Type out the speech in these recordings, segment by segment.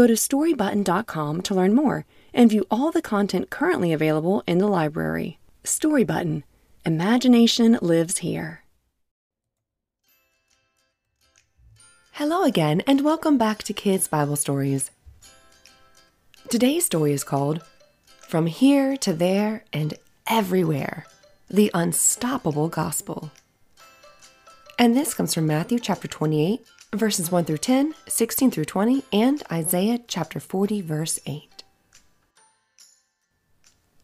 Go to storybutton.com to learn more and view all the content currently available in the library. Storybutton Imagination lives here. Hello again, and welcome back to Kids Bible Stories. Today's story is called From Here to There and Everywhere The Unstoppable Gospel. And this comes from Matthew chapter 28, verses 1 through 10, 16 through 20, and Isaiah chapter 40, verse 8.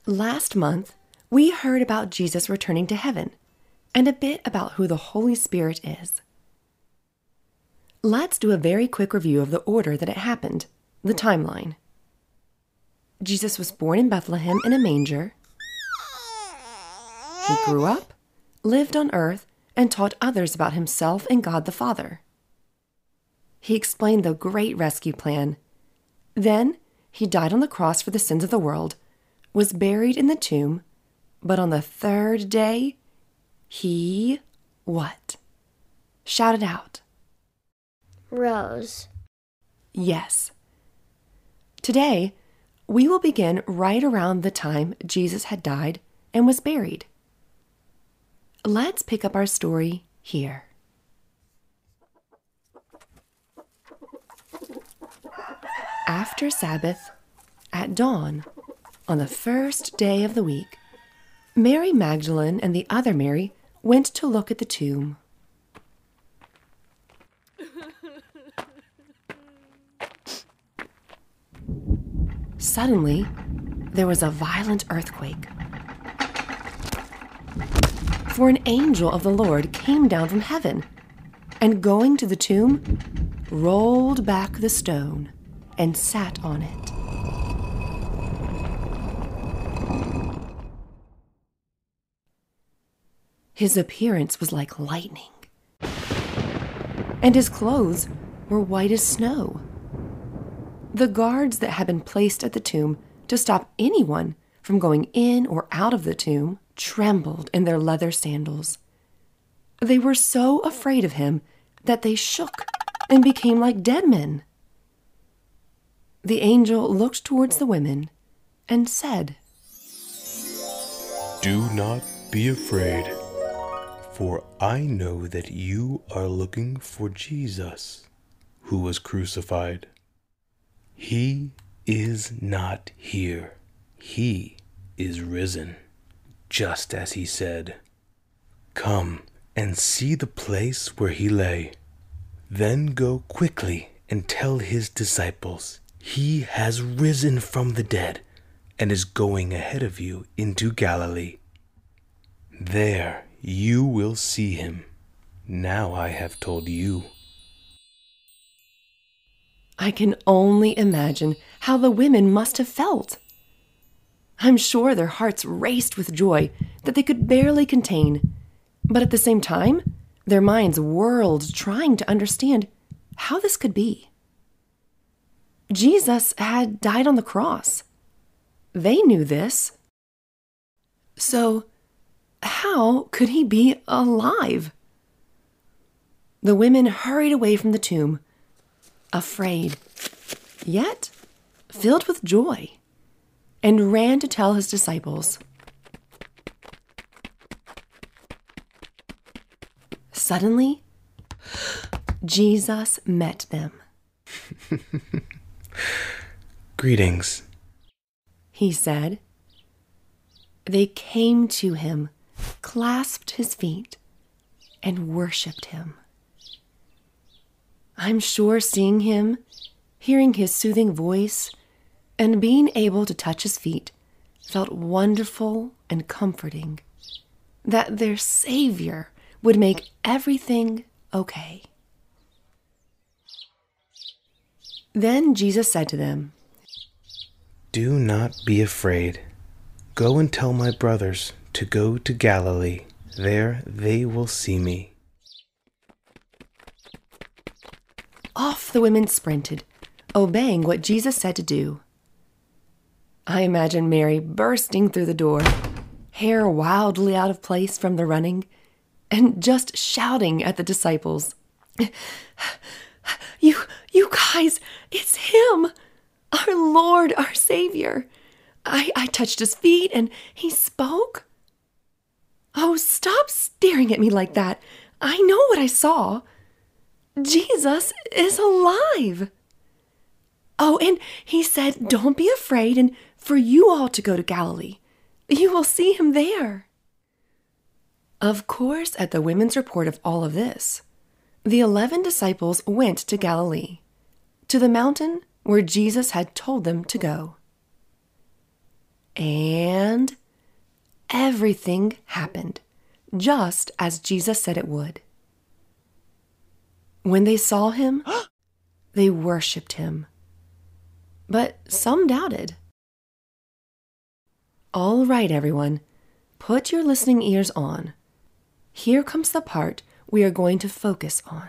Last month, we heard about Jesus returning to heaven and a bit about who the Holy Spirit is. Let's do a very quick review of the order that it happened, the timeline. Jesus was born in Bethlehem in a manger. He grew up, lived on earth, and taught others about himself and God the Father. He explained the great rescue plan. Then he died on the cross for the sins of the world, was buried in the tomb, but on the third day, he what? Shouted out. Rose. Yes. Today, we will begin right around the time Jesus had died and was buried. Let's pick up our story here. After Sabbath, at dawn, on the first day of the week, Mary Magdalene and the other Mary went to look at the tomb. Suddenly, there was a violent earthquake. For an angel of the Lord came down from heaven and, going to the tomb, rolled back the stone and sat on it. His appearance was like lightning, and his clothes were white as snow. The guards that had been placed at the tomb to stop anyone from going in or out of the tomb trembled in their leather sandals. They were so afraid of him that they shook and became like dead men. The angel looked towards the women and said, Do not be afraid, for I know that you are looking for Jesus, who was crucified. He is not here, he is risen, just as he said. Come and see the place where he lay. Then go quickly and tell his disciples he has risen from the dead and is going ahead of you into Galilee. There you will see him. Now I have told you. I can only imagine how the women must have felt. I'm sure their hearts raced with joy that they could barely contain, but at the same time, their minds whirled trying to understand how this could be. Jesus had died on the cross. They knew this. So, how could he be alive? The women hurried away from the tomb, afraid, yet filled with joy, and ran to tell his disciples. Suddenly, Jesus met them. Greetings. He said. They came to him, clasped his feet, and worshiped him. I'm sure seeing him, hearing his soothing voice, and being able to touch his feet felt wonderful and comforting. That their Savior would make everything okay. Then Jesus said to them, Do not be afraid. Go and tell my brothers to go to Galilee. There they will see me. Off the women sprinted, obeying what Jesus said to do. I imagine Mary bursting through the door, hair wildly out of place from the running, and just shouting at the disciples. You, you guys, it's him! Our Lord, our Savior. I, I touched his feet and he spoke. Oh, stop staring at me like that. I know what I saw. Jesus is alive. Oh, and he said, Don't be afraid, and for you all to go to Galilee. You will see him there. Of course, at the women's report of all of this, the eleven disciples went to Galilee, to the mountain where Jesus had told them to go. And everything happened just as Jesus said it would. When they saw him, they worshiped him. But some doubted. All right, everyone, put your listening ears on. Here comes the part we are going to focus on.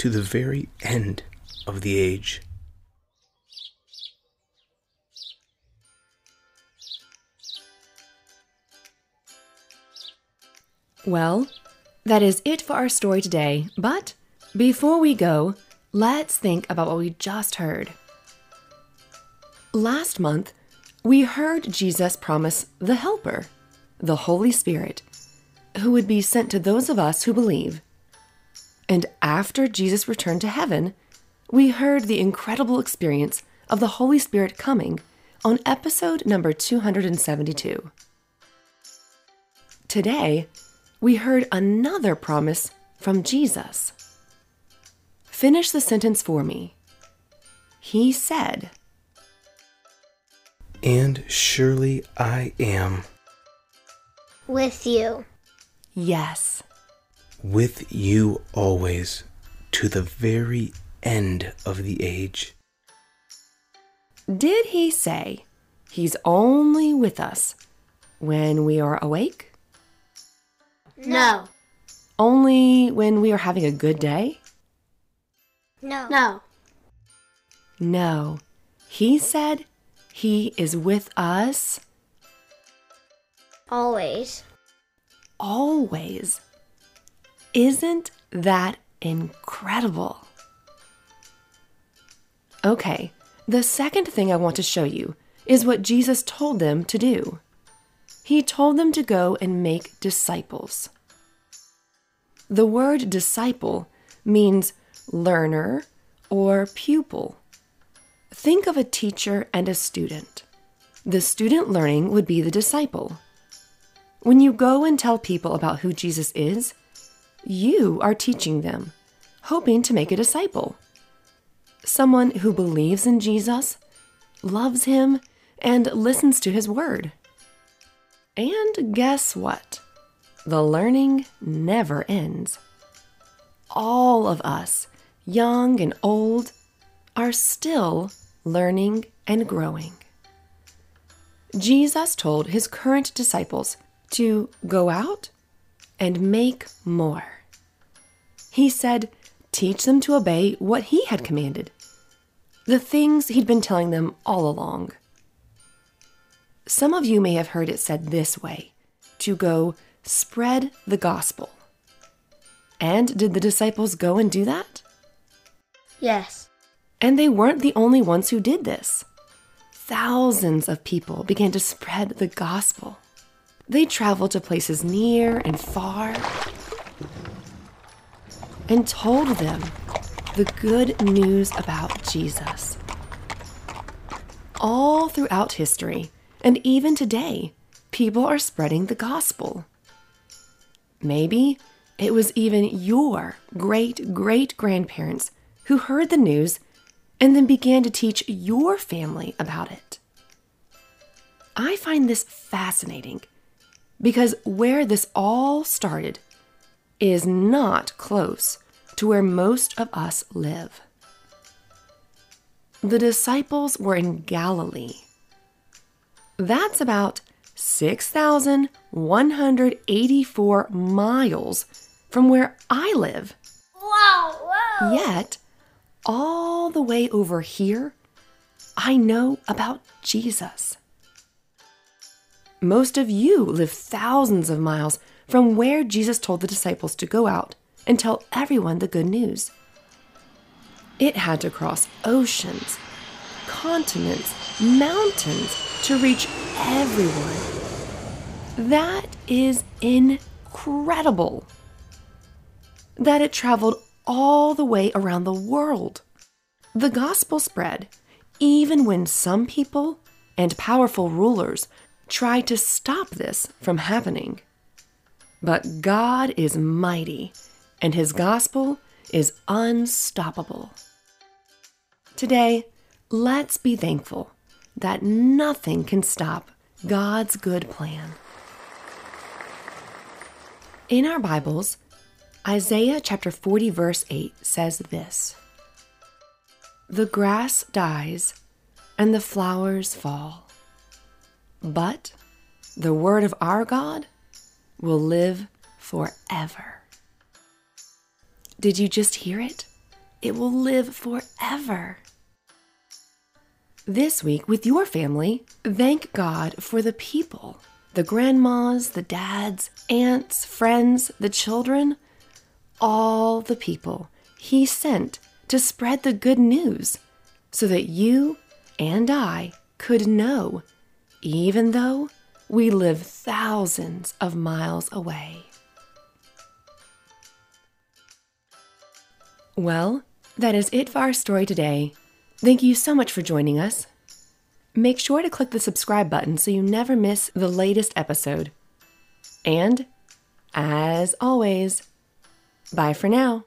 to the very end of the age. Well, that is it for our story today. But before we go, let's think about what we just heard. Last month, we heard Jesus promise the Helper, the Holy Spirit, who would be sent to those of us who believe. And after Jesus returned to heaven, we heard the incredible experience of the Holy Spirit coming on episode number 272. Today, we heard another promise from Jesus. Finish the sentence for me. He said, And surely I am with you. Yes. With you always to the very end of the age. Did he say he's only with us when we are awake? No. Only when we are having a good day? No. No. No. He said he is with us Always. always. Isn't that incredible? Okay, the second thing I want to show you is what Jesus told them to do. He told them to go and make disciples. The word disciple means learner or pupil. Think of a teacher and a student. The student learning would be the disciple. When you go and tell people about who Jesus is, you are teaching them, hoping to make a disciple. Someone who believes in Jesus, loves him, and listens to his word. And guess what? The learning never ends. All of us, young and old, are still learning and growing. Jesus told his current disciples to go out and make more. He said, teach them to obey what he had commanded, the things he'd been telling them all along. Some of you may have heard it said this way to go spread the gospel. And did the disciples go and do that? Yes. And they weren't the only ones who did this. Thousands of people began to spread the gospel. They traveled to places near and far and told them the good news about Jesus. All throughout history, and even today, people are spreading the gospel. Maybe it was even your great great grandparents who heard the news and then began to teach your family about it. I find this fascinating because where this all started is not close to where most of us live. The disciples were in Galilee. That's about 6,184 miles from where I live. Wow, wow. Yet, all the way over here, I know about Jesus. Most of you live thousands of miles from where Jesus told the disciples to go out and tell everyone the good news. It had to cross oceans, continents, mountains to reach everyone. That is incredible. That it traveled all the way around the world. The gospel spread, even when some people and powerful rulers tried to stop this from happening. But God is mighty, and his gospel is unstoppable. Today, let's be thankful that nothing can stop God's good plan. In our Bibles, Isaiah chapter 40, verse 8 says this The grass dies and the flowers fall, but the word of our God will live forever. Did you just hear it? It will live forever. This week, with your family, thank God for the people the grandmas, the dads, aunts, friends, the children, all the people He sent to spread the good news so that you and I could know, even though we live thousands of miles away. Well, that is it for our story today. Thank you so much for joining us. Make sure to click the subscribe button so you never miss the latest episode. And, as always, bye for now.